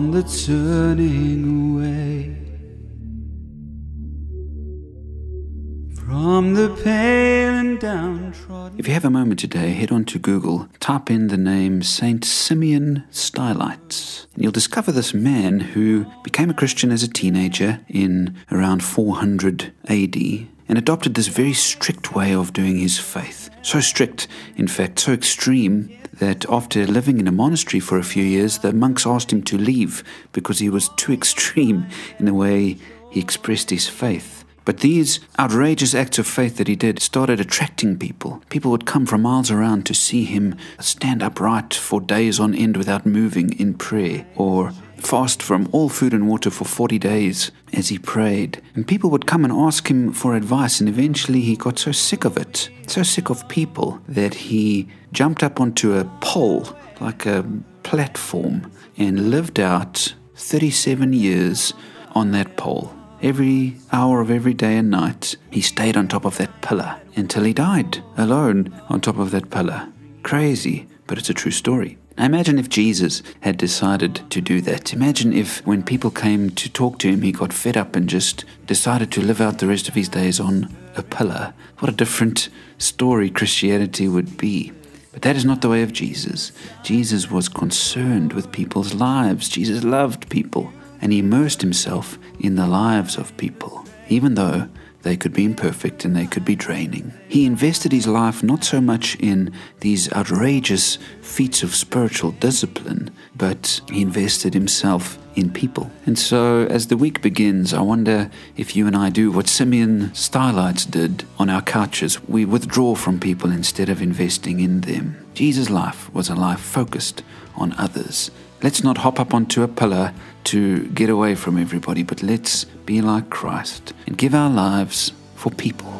on the turning away from the pale and downtrodden. If you have a moment today, head on to Google, type in the name Saint Simeon Stylites, and you'll discover this man who became a Christian as a teenager in around 400 AD and adopted this very strict way of doing his faith. So strict, in fact, so extreme that after living in a monastery for a few years, the monks asked him to leave because he was too extreme in the way he expressed his faith. But these outrageous acts of faith that he did started attracting people. People would come from miles around to see him stand upright for days on end without moving in prayer, or fast from all food and water for 40 days as he prayed. And people would come and ask him for advice, and eventually he got so sick of it, so sick of people, that he jumped up onto a pole, like a platform, and lived out 37 years on that pole. Every hour of every day and night, he stayed on top of that pillar until he died, alone on top of that pillar. Crazy, but it's a true story. Imagine if Jesus had decided to do that. Imagine if, when people came to talk to him, he got fed up and just decided to live out the rest of his days on a pillar. What a different story Christianity would be. But that is not the way of Jesus. Jesus was concerned with people's lives. Jesus loved people and he immersed himself in the lives of people, even though they could be imperfect and they could be draining. He invested his life not so much in these outrageous feats of spiritual discipline, but he invested himself in people. And so, as the week begins, I wonder if you and I do what Simeon Stylites did on our couches. We withdraw from people instead of investing in them. Jesus' life was a life focused on others. Let's not hop up onto a pillar to get away from everybody, but let's be like Christ and give our lives for people.